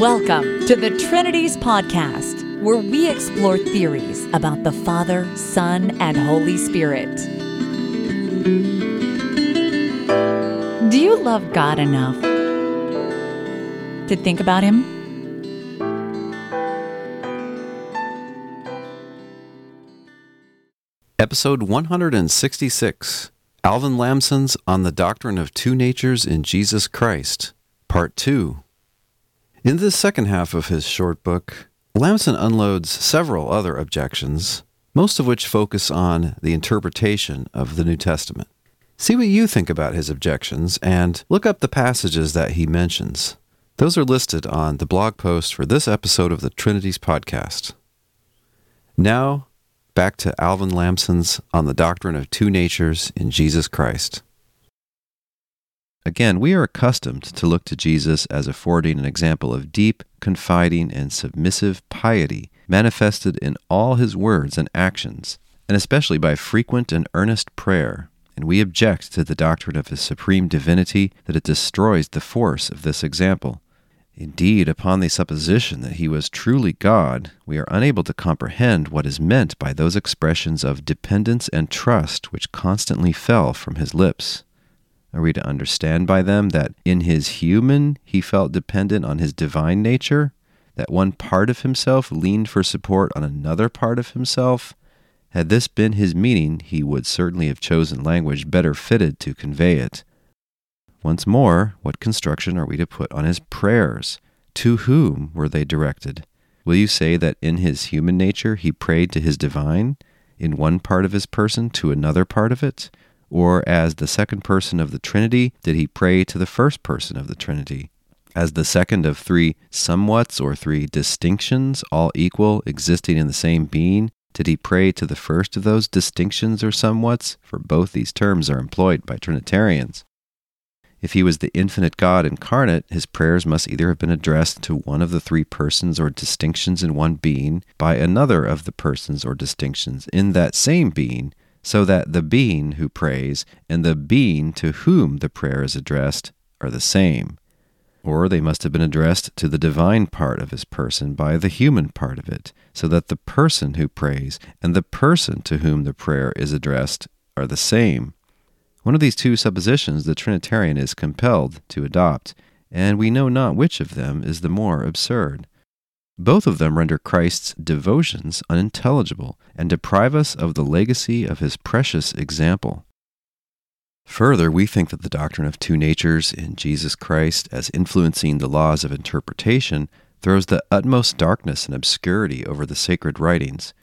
Welcome to the Trinities Podcast, where we explore theories about the Father, Son, and Holy Spirit. Do you love God enough to think about Him? Episode 166 Alvin Lamson's On the Doctrine of Two Natures in Jesus Christ, Part 2. In the second half of his short book, Lamson unloads several other objections, most of which focus on the interpretation of the New Testament. See what you think about his objections and look up the passages that he mentions. Those are listed on the blog post for this episode of the Trinities Podcast. Now, back to Alvin Lamson's On the Doctrine of Two Natures in Jesus Christ. Again, we are accustomed to look to Jesus as affording an example of deep, confiding, and submissive piety manifested in all his words and actions, and especially by frequent and earnest prayer. And we object to the doctrine of his supreme divinity that it destroys the force of this example. Indeed, upon the supposition that he was truly God, we are unable to comprehend what is meant by those expressions of dependence and trust which constantly fell from his lips. Are we to understand by them that in his human he felt dependent on his divine nature? That one part of himself leaned for support on another part of himself? Had this been his meaning, he would certainly have chosen language better fitted to convey it. Once more, what construction are we to put on his prayers? To whom were they directed? Will you say that in his human nature he prayed to his divine, in one part of his person to another part of it? Or as the second person of the Trinity, did he pray to the first person of the Trinity? As the second of three somewhats or three distinctions, all equal, existing in the same being, did he pray to the first of those distinctions or somewhats? For both these terms are employed by Trinitarians. If he was the infinite God incarnate, his prayers must either have been addressed to one of the three persons or distinctions in one being by another of the persons or distinctions in that same being, so that the being who prays and the being to whom the prayer is addressed are the same. Or they must have been addressed to the divine part of his person by the human part of it, so that the person who prays and the person to whom the prayer is addressed are the same. One of these two suppositions the Trinitarian is compelled to adopt, and we know not which of them is the more absurd. Both of them render Christ's devotions unintelligible and deprive us of the legacy of his precious example. Further, we think that the doctrine of two natures in Jesus Christ as influencing the laws of interpretation throws the utmost darkness and obscurity over the sacred writings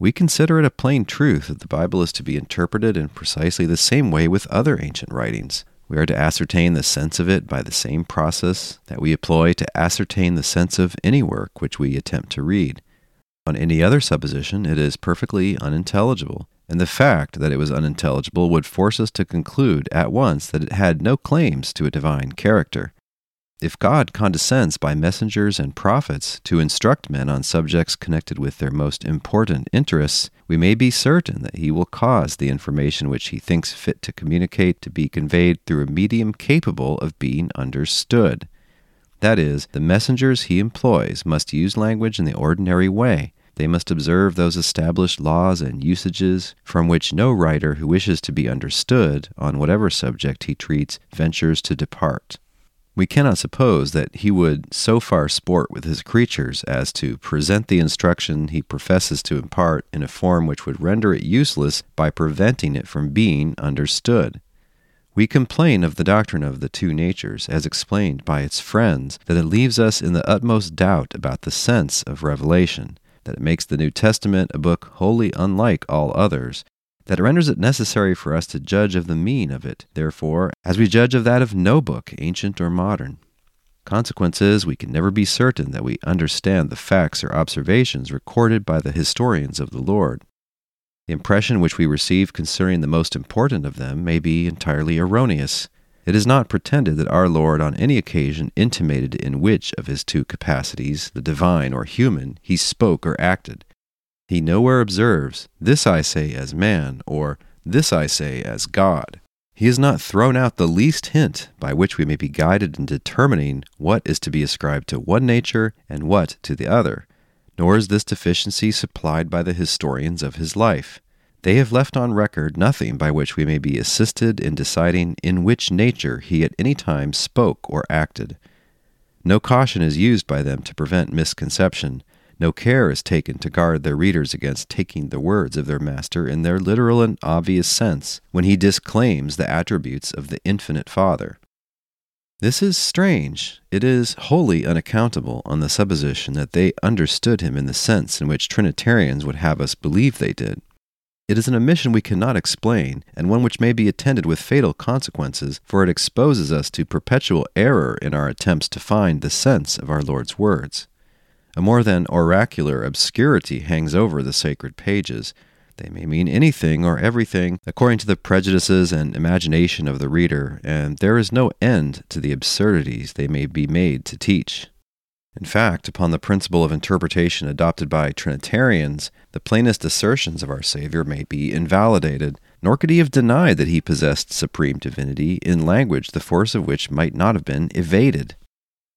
we consider it a plain truth that the Bible is to be interpreted in precisely the same way with other ancient writings. We are to ascertain the sense of it by the same process that we employ to ascertain the sense of any work which we attempt to read. On any other supposition, it is perfectly unintelligible, and the fact that it was unintelligible would force us to conclude at once that it had no claims to a divine character. If God condescends by messengers and prophets to instruct men on subjects connected with their most important interests, we may be certain that he will cause the information which he thinks fit to communicate to be conveyed through a medium capable of being understood. That is, the messengers he employs must use language in the ordinary way. They must observe those established laws and usages from which no writer who wishes to be understood on whatever subject he treats ventures to depart. We cannot suppose that he would so far sport with his creatures as to present the instruction he professes to impart in a form which would render it useless by preventing it from being understood. We complain of the doctrine of the two natures, as explained by its friends, that it leaves us in the utmost doubt about the sense of revelation, that it makes the New Testament a book wholly unlike all others, that renders it necessary for us to judge of the mean of it, therefore, as we judge of that of no book, ancient or modern. Consequence is, we can never be certain that we understand the facts or observations recorded by the historians of the Lord. The impression which we receive concerning the most important of them may be entirely erroneous. It is not pretended that our Lord on any occasion intimated in which of his two capacities, the divine or human, he spoke or acted. He nowhere observes, This I say as man, or This I say as God. He has not thrown out the least hint by which we may be guided in determining what is to be ascribed to one nature and what to the other, nor is this deficiency supplied by the historians of his life. They have left on record nothing by which we may be assisted in deciding in which nature he at any time spoke or acted. No caution is used by them to prevent misconception, no care is taken to guard their readers against taking the words of their master in their literal and obvious sense when he disclaims the attributes of the infinite Father. This is strange. It is wholly unaccountable on the supposition that they understood him in the sense in which Trinitarians would have us believe they did. It is an omission we cannot explain, and one which may be attended with fatal consequences, for it exposes us to perpetual error in our attempts to find the sense of our Lord's words. A more than oracular obscurity hangs over the sacred pages. They may mean anything or everything according to the prejudices and imagination of the reader, and there is no end to the absurdities they may be made to teach. In fact, upon the principle of interpretation adopted by Trinitarians, the plainest assertions of our Savior may be invalidated, nor could he have denied that he possessed supreme divinity in language the force of which might not have been evaded.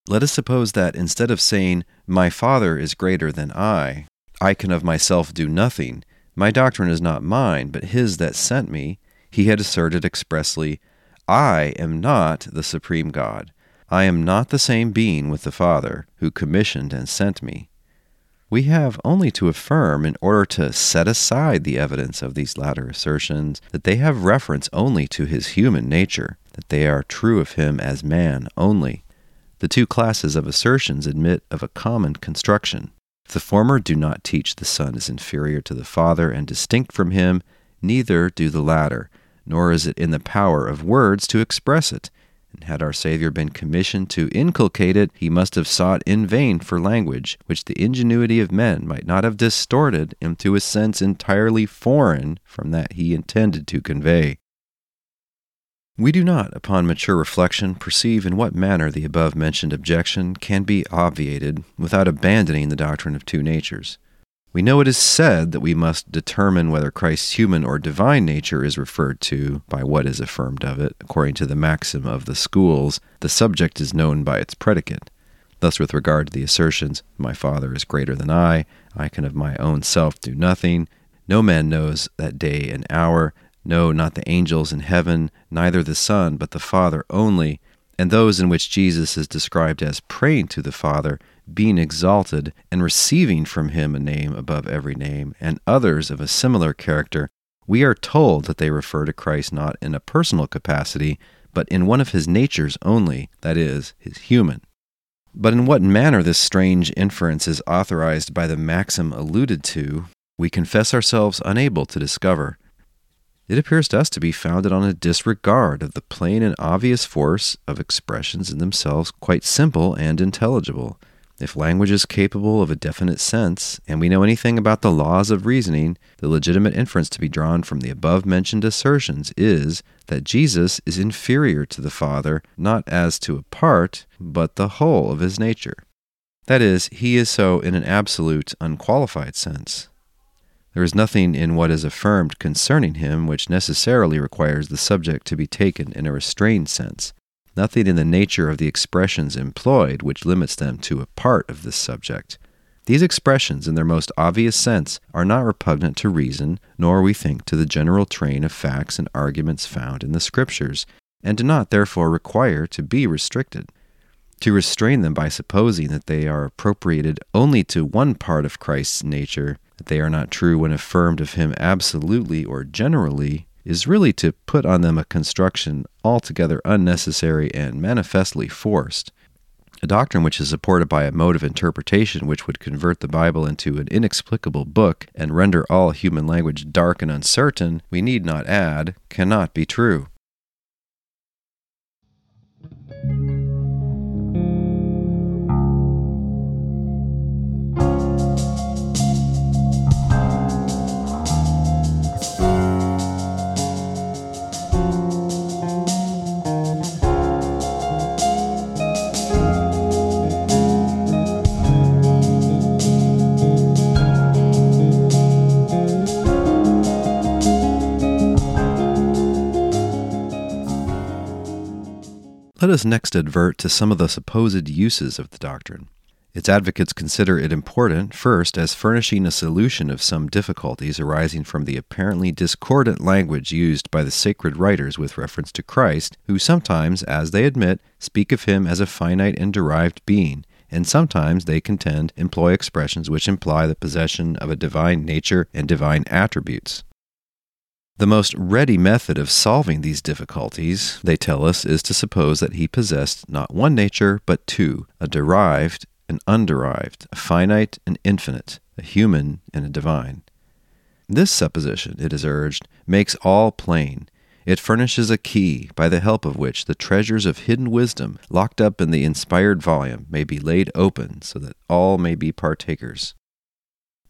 Let us suppose that instead of saying, My Father is greater than I, I can of myself do nothing, my doctrine is not mine, but his that sent me, he had asserted expressly, I am not the supreme God. I am not the same being with the Father, who commissioned and sent me. We have only to affirm, in order to set aside the evidence of these latter assertions, that they have reference only to his human nature, that they are true of him as man only, the two classes of assertions admit of a common construction. If the former do not teach the Son is inferior to the Father and distinct from him, neither do the latter, nor is it in the power of words to express it. And had our Savior been commissioned to inculcate it, he must have sought in vain for language which the ingenuity of men might not have distorted into a sense entirely foreign from that he intended to convey. We do not, upon mature reflection, perceive in what manner the above mentioned objection can be obviated without abandoning the doctrine of two natures. We know it is said that we must determine whether Christ's human or divine nature is referred to by what is affirmed of it. According to the maxim of the schools, the subject is known by its predicate. Thus, with regard to the assertions, My Father is greater than I, I can of my own self do nothing, no man knows that day and hour, no, not the angels in heaven, neither the Son, but the Father only, and those in which Jesus is described as praying to the Father, being exalted, and receiving from him a name above every name, and others of a similar character, we are told that they refer to Christ not in a personal capacity, but in one of his natures only, that is, his human. But in what manner this strange inference is authorized by the maxim alluded to, we confess ourselves unable to discover it appears to us to be founded on a disregard of the plain and obvious force of expressions in themselves quite simple and intelligible. If language is capable of a definite sense, and we know anything about the laws of reasoning, the legitimate inference to be drawn from the above mentioned assertions is that Jesus is inferior to the Father, not as to a part, but the whole of his nature. That is, he is so in an absolute, unqualified sense. There is nothing in what is affirmed concerning him which necessarily requires the subject to be taken in a restrained sense, nothing in the nature of the expressions employed which limits them to a part of this subject. These expressions, in their most obvious sense, are not repugnant to reason, nor, we think, to the general train of facts and arguments found in the Scriptures, and do not therefore require to be restricted. To restrain them by supposing that they are appropriated only to one part of Christ's nature that they are not true when affirmed of him absolutely or generally is really to put on them a construction altogether unnecessary and manifestly forced. A doctrine which is supported by a mode of interpretation which would convert the Bible into an inexplicable book and render all human language dark and uncertain, we need not add, cannot be true. Let us next advert to some of the supposed uses of the doctrine. Its advocates consider it important, first, as furnishing a solution of some difficulties arising from the apparently discordant language used by the sacred writers with reference to Christ, who sometimes, as they admit, speak of him as a finite and derived being, and sometimes, they contend, employ expressions which imply the possession of a divine nature and divine attributes. The most ready method of solving these difficulties, they tell us, is to suppose that he possessed not one nature, but two, a derived and underived, a finite and infinite, a human and a divine. This supposition, it is urged, makes all plain. It furnishes a key by the help of which the treasures of hidden wisdom locked up in the inspired volume may be laid open so that all may be partakers.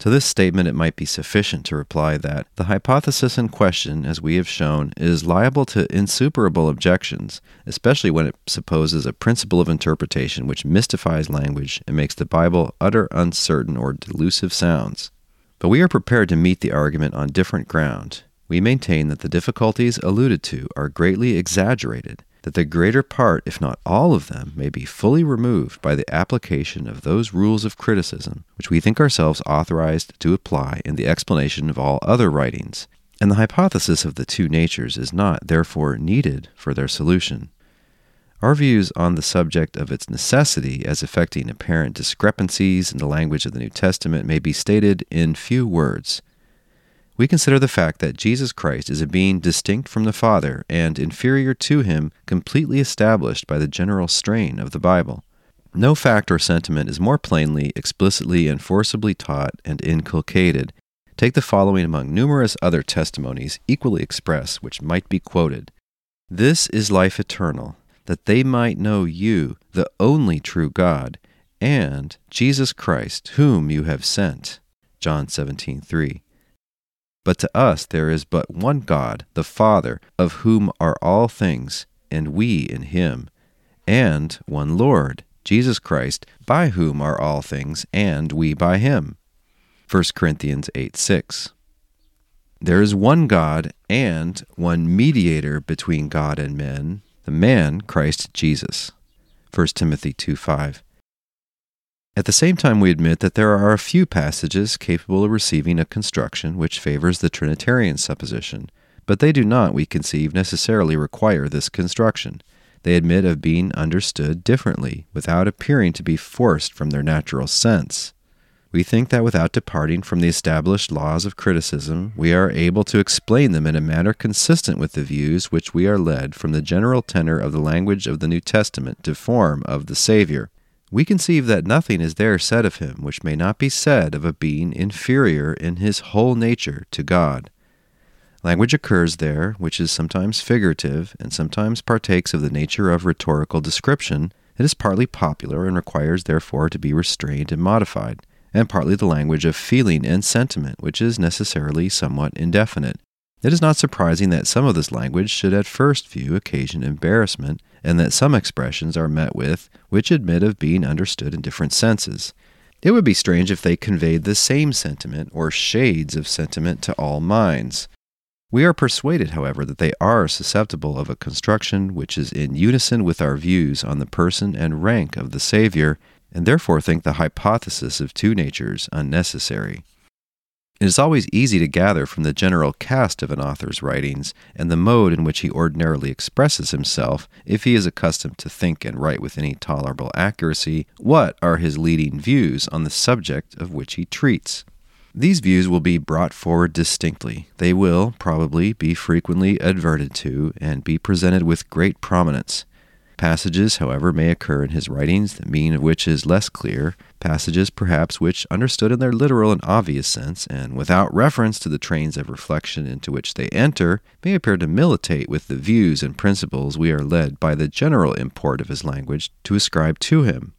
To this statement, it might be sufficient to reply that the hypothesis in question, as we have shown, is liable to insuperable objections, especially when it supposes a principle of interpretation which mystifies language and makes the Bible utter uncertain or delusive sounds. But we are prepared to meet the argument on different ground. We maintain that the difficulties alluded to are greatly exaggerated that the greater part, if not all of them, may be fully removed by the application of those rules of criticism which we think ourselves authorized to apply in the explanation of all other writings, and the hypothesis of the two natures is not, therefore, needed for their solution. Our views on the subject of its necessity as affecting apparent discrepancies in the language of the New Testament may be stated in few words we consider the fact that Jesus Christ is a being distinct from the Father and inferior to him completely established by the general strain of the Bible. No fact or sentiment is more plainly, explicitly, and forcibly taught and inculcated. Take the following among numerous other testimonies equally express, which might be quoted This is life eternal, that they might know you, the only true God, and Jesus Christ, whom you have sent. John 17 3. But to us there is but one God, the Father, of whom are all things, and we in him, and one Lord, Jesus Christ, by whom are all things, and we by him. 1 Corinthians 8 6. There is one God and one mediator between God and men, the man Christ Jesus. 1 Timothy 2 5. At the same time, we admit that there are a few passages capable of receiving a construction which favors the Trinitarian supposition, but they do not, we conceive, necessarily require this construction. They admit of being understood differently, without appearing to be forced from their natural sense. We think that without departing from the established laws of criticism, we are able to explain them in a manner consistent with the views which we are led from the general tenor of the language of the New Testament to form of the Savior we conceive that nothing is there said of him which may not be said of a being inferior in his whole nature to God. Language occurs there which is sometimes figurative and sometimes partakes of the nature of rhetorical description. It is partly popular and requires therefore to be restrained and modified, and partly the language of feeling and sentiment, which is necessarily somewhat indefinite. It is not surprising that some of this language should at first view occasion embarrassment and that some expressions are met with which admit of being understood in different senses. It would be strange if they conveyed the same sentiment or shades of sentiment to all minds. We are persuaded, however, that they are susceptible of a construction which is in unison with our views on the person and rank of the Savior, and therefore think the hypothesis of two natures unnecessary. It is always easy to gather from the general cast of an author's writings and the mode in which he ordinarily expresses himself, if he is accustomed to think and write with any tolerable accuracy, what are his leading views on the subject of which he treats. These views will be brought forward distinctly. They will, probably, be frequently adverted to and be presented with great prominence. Passages, however, may occur in his writings, the meaning of which is less clear, passages perhaps which, understood in their literal and obvious sense, and without reference to the trains of reflection into which they enter, may appear to militate with the views and principles we are led by the general import of his language to ascribe to him.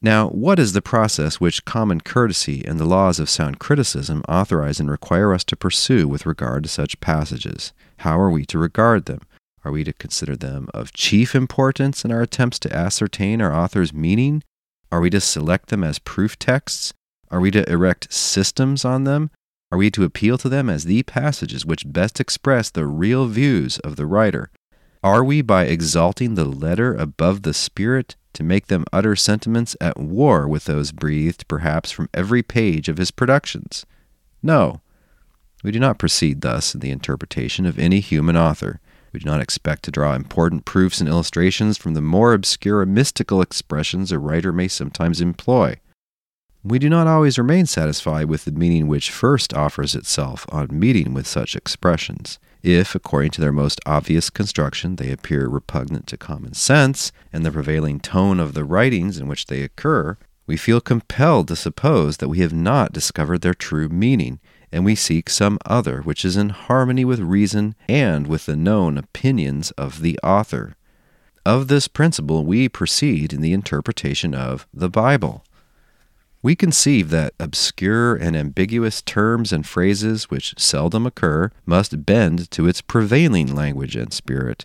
Now, what is the process which common courtesy and the laws of sound criticism authorize and require us to pursue with regard to such passages? How are we to regard them? Are we to consider them of chief importance in our attempts to ascertain our author's meaning? Are we to select them as proof texts? Are we to erect systems on them? Are we to appeal to them as the passages which best express the real views of the writer? Are we by exalting the letter above the spirit to make them utter sentiments at war with those breathed perhaps from every page of his productions? No. We do not proceed thus in the interpretation of any human author. We do not expect to draw important proofs and illustrations from the more obscure mystical expressions a writer may sometimes employ. We do not always remain satisfied with the meaning which first offers itself on meeting with such expressions. If, according to their most obvious construction, they appear repugnant to common sense and the prevailing tone of the writings in which they occur, we feel compelled to suppose that we have not discovered their true meaning, and we seek some other which is in harmony with reason and with the known opinions of the author. Of this principle we proceed in the interpretation of the Bible. We conceive that obscure and ambiguous terms and phrases which seldom occur must bend to its prevailing language and spirit.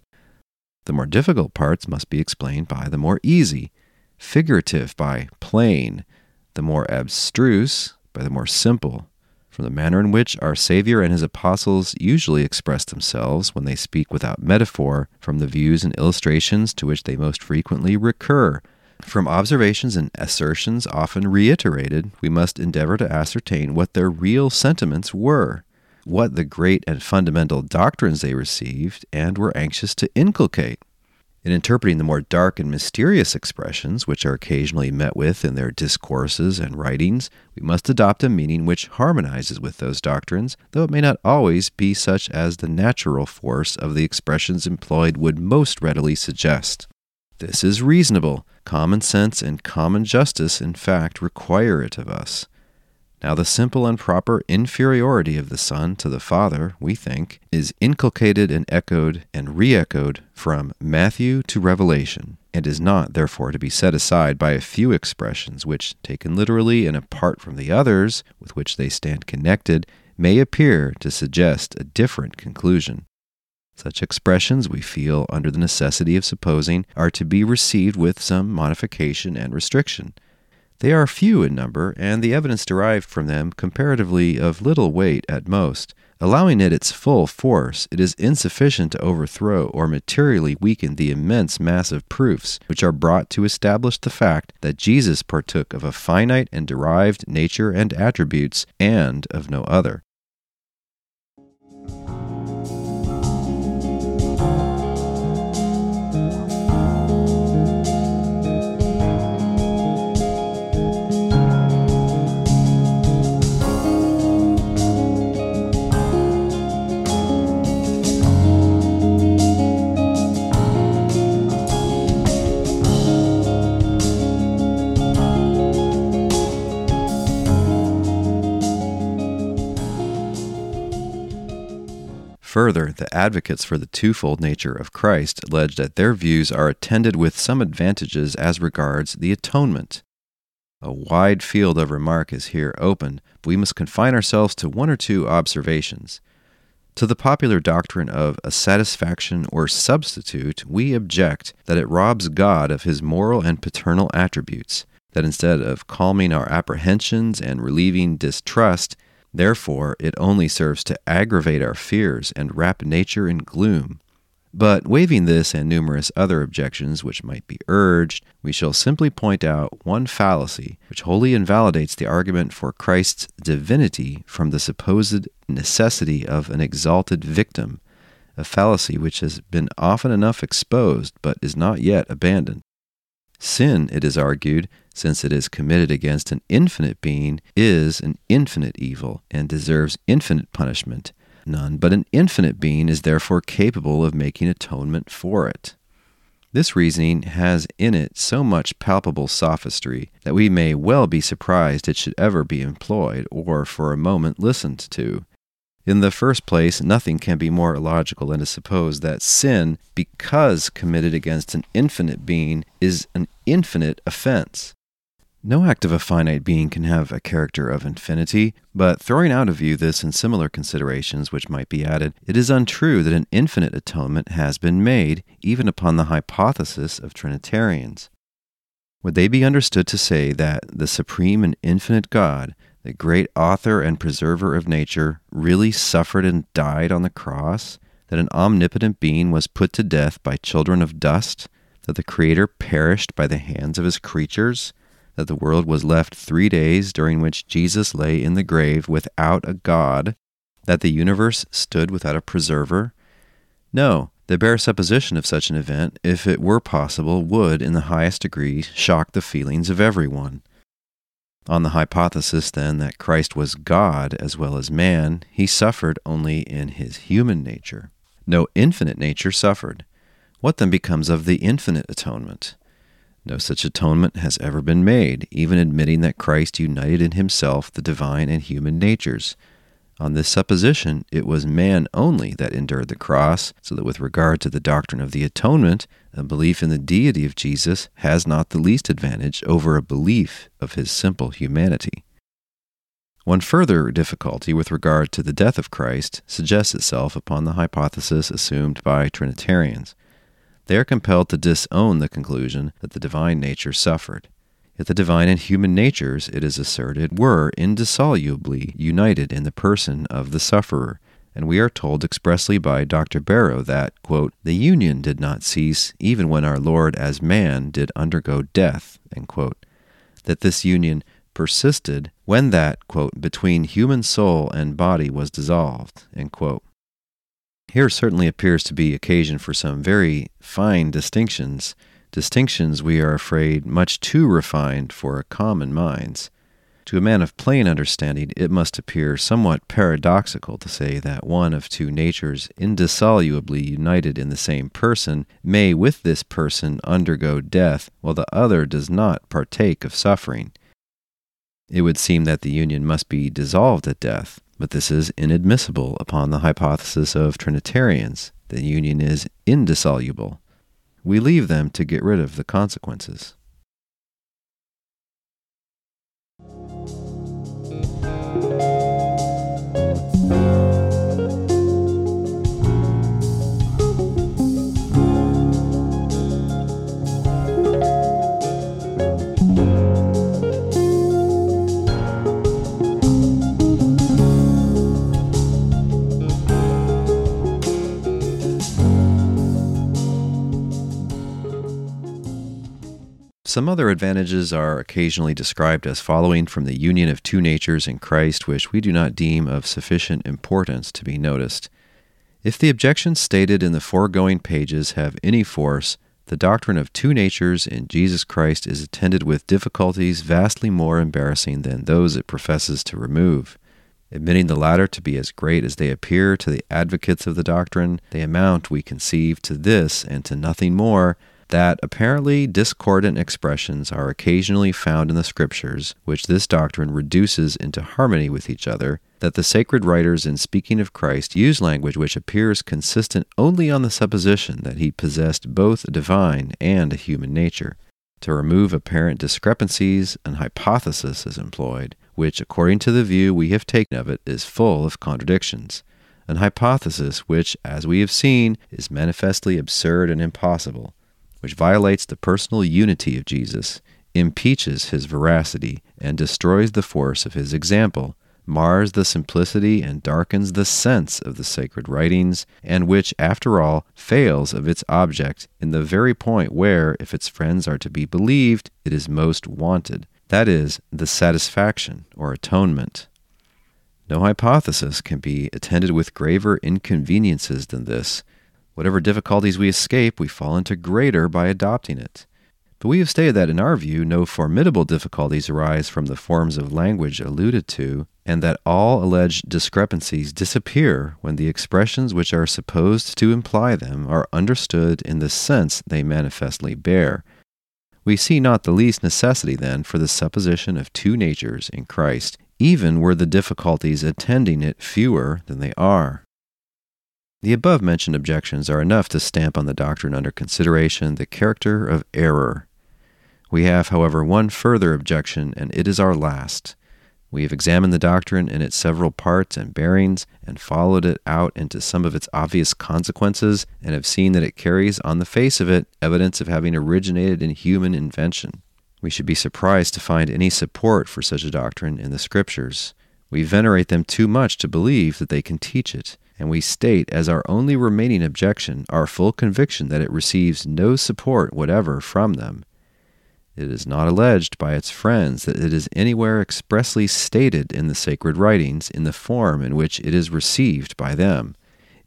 The more difficult parts must be explained by the more easy, figurative by plain, the more abstruse by the more simple. From the manner in which our Savior and his apostles usually express themselves when they speak without metaphor, from the views and illustrations to which they most frequently recur, from observations and assertions often reiterated, we must endeavor to ascertain what their real sentiments were, what the great and fundamental doctrines they received and were anxious to inculcate. In interpreting the more dark and mysterious expressions which are occasionally met with in their discourses and writings, we must adopt a meaning which harmonizes with those doctrines, though it may not always be such as the natural force of the expressions employed would most readily suggest. This is reasonable. Common sense and common justice, in fact, require it of us. Now, the simple and proper inferiority of the Son to the Father, we think, is inculcated and echoed and re echoed from Matthew to Revelation, and is not, therefore, to be set aside by a few expressions which, taken literally and apart from the others with which they stand connected, may appear to suggest a different conclusion. Such expressions, we feel under the necessity of supposing, are to be received with some modification and restriction. They are few in number, and the evidence derived from them comparatively of little weight at most. Allowing it its full force, it is insufficient to overthrow or materially weaken the immense mass of proofs which are brought to establish the fact that Jesus partook of a finite and derived nature and attributes, and of no other. Further, the advocates for the twofold nature of Christ allege that their views are attended with some advantages as regards the atonement. A wide field of remark is here opened, but we must confine ourselves to one or two observations. To the popular doctrine of a satisfaction or substitute, we object that it robs God of his moral and paternal attributes, that instead of calming our apprehensions and relieving distrust, Therefore, it only serves to aggravate our fears and wrap nature in gloom. But waiving this and numerous other objections which might be urged, we shall simply point out one fallacy which wholly invalidates the argument for Christ's divinity from the supposed necessity of an exalted victim, a fallacy which has been often enough exposed but is not yet abandoned. Sin, it is argued, since it is committed against an infinite being, is an infinite evil and deserves infinite punishment. None but an infinite being is therefore capable of making atonement for it. This reasoning has in it so much palpable sophistry that we may well be surprised it should ever be employed or for a moment listened to. In the first place, nothing can be more illogical than to suppose that sin, because committed against an infinite being, is an infinite offense. No act of a finite being can have a character of infinity, but throwing out of view this and similar considerations which might be added, it is untrue that an infinite atonement has been made, even upon the hypothesis of Trinitarians. Would they be understood to say that the supreme and infinite God, the great author and preserver of nature, really suffered and died on the cross, that an omnipotent being was put to death by children of dust, that the Creator perished by the hands of his creatures, that the world was left three days during which Jesus lay in the grave without a God, that the universe stood without a preserver? No, the bare supposition of such an event, if it were possible, would, in the highest degree, shock the feelings of everyone. On the hypothesis, then, that Christ was God as well as man, he suffered only in his human nature. No infinite nature suffered. What then becomes of the infinite atonement? No such atonement has ever been made, even admitting that Christ united in himself the divine and human natures. On this supposition, it was man only that endured the cross, so that with regard to the doctrine of the atonement, a belief in the deity of Jesus has not the least advantage over a belief of his simple humanity. One further difficulty with regard to the death of Christ suggests itself upon the hypothesis assumed by Trinitarians. They are compelled to disown the conclusion that the divine nature suffered. Yet the divine and human natures, it is asserted, were indissolubly united in the person of the sufferer, and we are told expressly by Dr. Barrow that, quote, the union did not cease even when our Lord as man did undergo death, quote, that this union persisted when that, quote, between human soul and body was dissolved, Here certainly appears to be occasion for some very fine distinctions distinctions we are afraid much too refined for common minds. To a man of plain understanding, it must appear somewhat paradoxical to say that one of two natures indissolubly united in the same person may with this person undergo death, while the other does not partake of suffering. It would seem that the union must be dissolved at death, but this is inadmissible upon the hypothesis of Trinitarians. The union is indissoluble we leave them to get rid of the consequences. Some other advantages are occasionally described as following from the union of two natures in Christ, which we do not deem of sufficient importance to be noticed. If the objections stated in the foregoing pages have any force, the doctrine of two natures in Jesus Christ is attended with difficulties vastly more embarrassing than those it professes to remove. Admitting the latter to be as great as they appear to the advocates of the doctrine, they amount, we conceive, to this and to nothing more that apparently discordant expressions are occasionally found in the Scriptures, which this doctrine reduces into harmony with each other, that the sacred writers in speaking of Christ use language which appears consistent only on the supposition that he possessed both a divine and a human nature. To remove apparent discrepancies, an hypothesis is employed, which, according to the view we have taken of it, is full of contradictions. An hypothesis which, as we have seen, is manifestly absurd and impossible which violates the personal unity of Jesus, impeaches his veracity, and destroys the force of his example, mars the simplicity and darkens the sense of the sacred writings, and which, after all, fails of its object in the very point where, if its friends are to be believed, it is most wanted that is, the satisfaction or atonement. No hypothesis can be attended with graver inconveniences than this, Whatever difficulties we escape, we fall into greater by adopting it. But we have stated that, in our view, no formidable difficulties arise from the forms of language alluded to, and that all alleged discrepancies disappear when the expressions which are supposed to imply them are understood in the sense they manifestly bear. We see not the least necessity, then, for the supposition of two natures in Christ, even were the difficulties attending it fewer than they are. The above mentioned objections are enough to stamp on the doctrine under consideration the character of error. We have, however, one further objection, and it is our last. We have examined the doctrine in its several parts and bearings, and followed it out into some of its obvious consequences, and have seen that it carries on the face of it evidence of having originated in human invention. We should be surprised to find any support for such a doctrine in the Scriptures. We venerate them too much to believe that they can teach it and we state as our only remaining objection our full conviction that it receives no support whatever from them. It is not alleged by its friends that it is anywhere expressly stated in the sacred writings in the form in which it is received by them.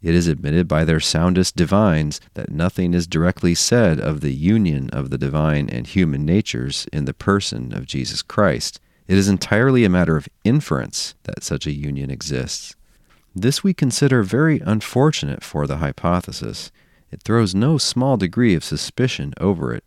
It is admitted by their soundest divines that nothing is directly said of the union of the divine and human natures in the person of Jesus Christ. It is entirely a matter of inference that such a union exists. This we consider very unfortunate for the hypothesis. It throws no small degree of suspicion over it.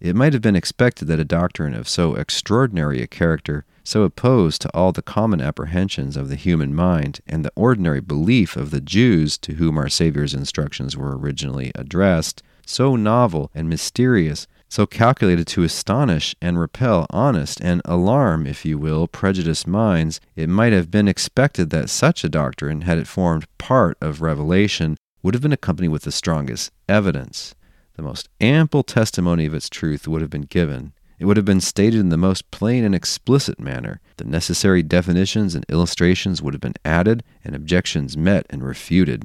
It might have been expected that a doctrine of so extraordinary a character, so opposed to all the common apprehensions of the human mind and the ordinary belief of the Jews to whom our Saviour's instructions were originally addressed, so novel and mysterious, so calculated to astonish and repel honest and alarm, if you will, prejudiced minds, it might have been expected that such a doctrine, had it formed part of revelation, would have been accompanied with the strongest evidence. The most ample testimony of its truth would have been given. It would have been stated in the most plain and explicit manner. The necessary definitions and illustrations would have been added, and objections met and refuted.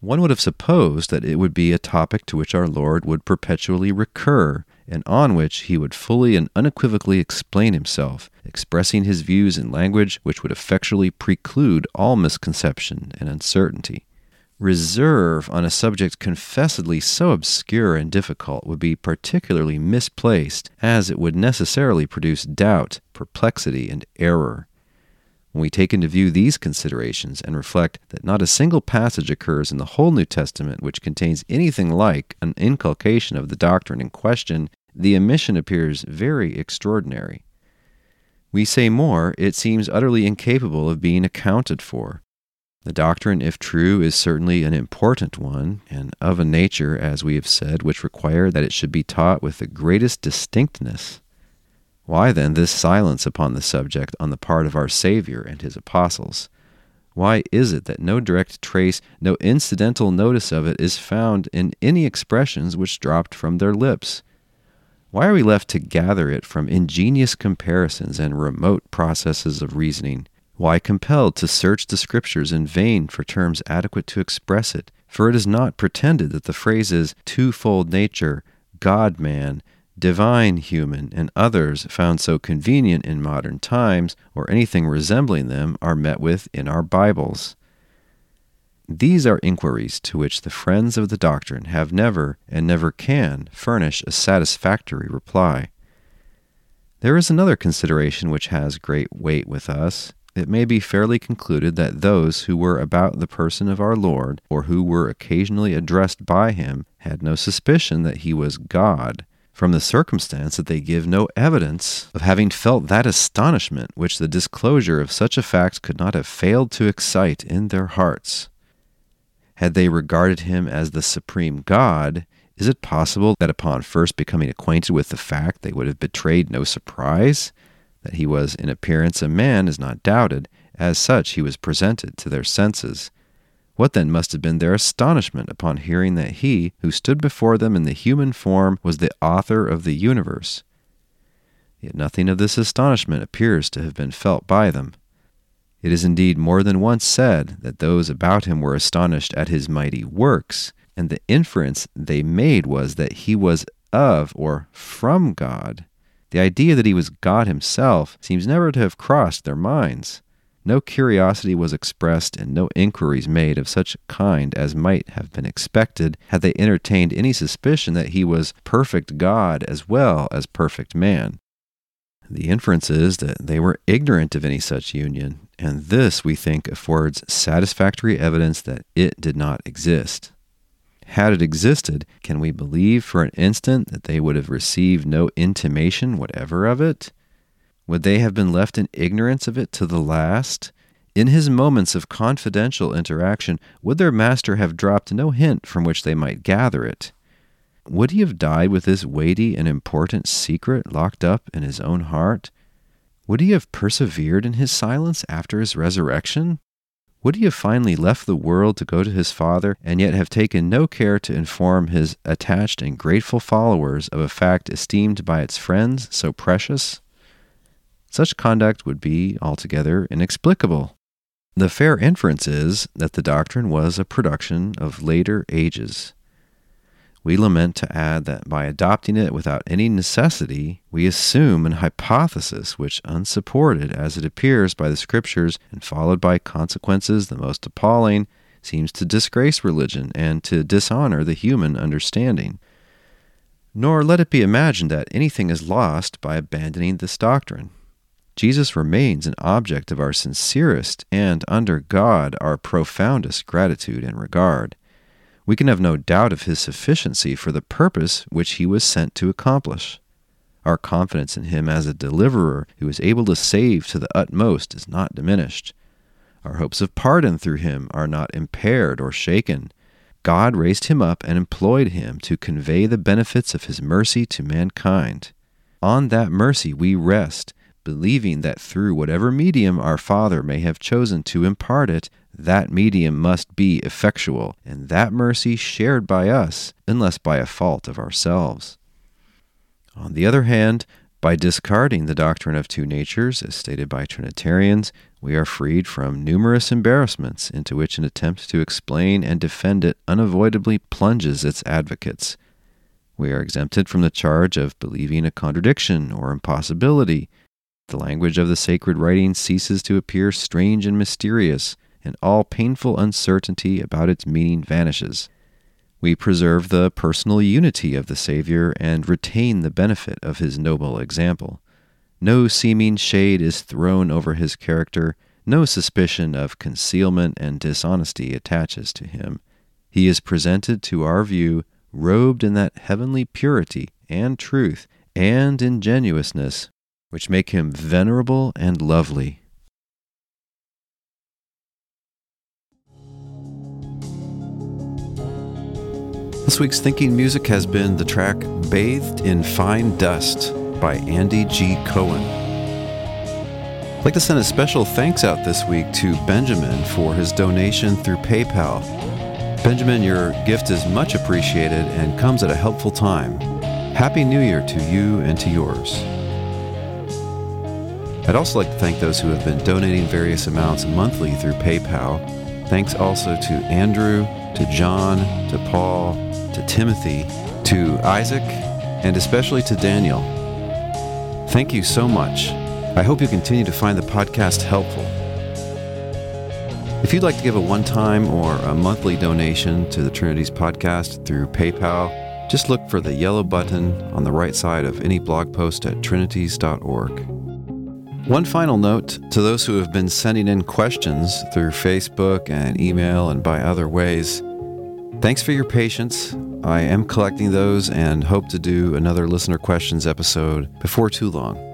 One would have supposed that it would be a topic to which our Lord would perpetually recur, and on which he would fully and unequivocally explain himself, expressing his views in language which would effectually preclude all misconception and uncertainty. Reserve on a subject confessedly so obscure and difficult would be particularly misplaced, as it would necessarily produce doubt, perplexity, and error. When we take into view these considerations and reflect that not a single passage occurs in the whole New Testament which contains anything like an inculcation of the doctrine in question, the omission appears very extraordinary. We say more, it seems utterly incapable of being accounted for. The doctrine, if true, is certainly an important one, and of a nature, as we have said, which require that it should be taught with the greatest distinctness. Why then this silence upon the subject on the part of our Savior and his apostles? Why is it that no direct trace, no incidental notice of it is found in any expressions which dropped from their lips? Why are we left to gather it from ingenious comparisons and remote processes of reasoning? Why compelled to search the Scriptures in vain for terms adequate to express it? For it is not pretended that the phrases twofold nature, God man, divine human, and others found so convenient in modern times, or anything resembling them, are met with in our Bibles. These are inquiries to which the friends of the doctrine have never and never can furnish a satisfactory reply. There is another consideration which has great weight with us. It may be fairly concluded that those who were about the person of our Lord, or who were occasionally addressed by him, had no suspicion that he was God from the circumstance that they give no evidence of having felt that astonishment which the disclosure of such a fact could not have failed to excite in their hearts. Had they regarded him as the supreme God, is it possible that upon first becoming acquainted with the fact they would have betrayed no surprise? That he was in appearance a man is not doubted. As such, he was presented to their senses what then must have been their astonishment upon hearing that he, who stood before them in the human form, was the author of the universe? Yet nothing of this astonishment appears to have been felt by them. It is indeed more than once said that those about him were astonished at his mighty works, and the inference they made was that he was of or from God. The idea that he was God himself seems never to have crossed their minds. No curiosity was expressed and no inquiries made of such kind as might have been expected had they entertained any suspicion that he was perfect God as well as perfect man. The inference is that they were ignorant of any such union, and this, we think, affords satisfactory evidence that it did not exist. Had it existed, can we believe for an instant that they would have received no intimation whatever of it? Would they have been left in ignorance of it to the last? In his moments of confidential interaction, would their master have dropped no hint from which they might gather it? Would he have died with this weighty and important secret locked up in his own heart? Would he have persevered in his silence after his resurrection? Would he have finally left the world to go to his Father, and yet have taken no care to inform his attached and grateful followers of a fact esteemed by its friends so precious? Such conduct would be altogether inexplicable. The fair inference is that the doctrine was a production of later ages. We lament to add that by adopting it without any necessity, we assume an hypothesis which, unsupported as it appears by the Scriptures and followed by consequences the most appalling, seems to disgrace religion and to dishonor the human understanding. Nor let it be imagined that anything is lost by abandoning this doctrine. Jesus remains an object of our sincerest and, under God, our profoundest gratitude and regard we can have no doubt of his sufficiency for the purpose which he was sent to accomplish. Our confidence in him as a deliverer who is able to save to the utmost is not diminished. Our hopes of pardon through him are not impaired or shaken. God raised him up and employed him to convey the benefits of his mercy to mankind. On that mercy we rest, believing that through whatever medium our Father may have chosen to impart it, that medium must be effectual, and that mercy shared by us, unless by a fault of ourselves. On the other hand, by discarding the doctrine of two natures, as stated by Trinitarians, we are freed from numerous embarrassments into which an attempt to explain and defend it unavoidably plunges its advocates. We are exempted from the charge of believing a contradiction or impossibility. The language of the sacred writings ceases to appear strange and mysterious and all painful uncertainty about its meaning vanishes. We preserve the personal unity of the Savior and retain the benefit of his noble example. No seeming shade is thrown over his character, no suspicion of concealment and dishonesty attaches to him. He is presented to our view robed in that heavenly purity and truth and ingenuousness which make him venerable and lovely. This week's thinking music has been the track Bathed in Fine Dust by Andy G. Cohen. I'd like to send a special thanks out this week to Benjamin for his donation through PayPal. Benjamin, your gift is much appreciated and comes at a helpful time. Happy New Year to you and to yours. I'd also like to thank those who have been donating various amounts monthly through PayPal. Thanks also to Andrew, to John, to Paul, to Timothy, to Isaac, and especially to Daniel. Thank you so much. I hope you continue to find the podcast helpful. If you'd like to give a one time or a monthly donation to the Trinities podcast through PayPal, just look for the yellow button on the right side of any blog post at trinities.org. One final note to those who have been sending in questions through Facebook and email and by other ways. Thanks for your patience. I am collecting those and hope to do another listener questions episode before too long.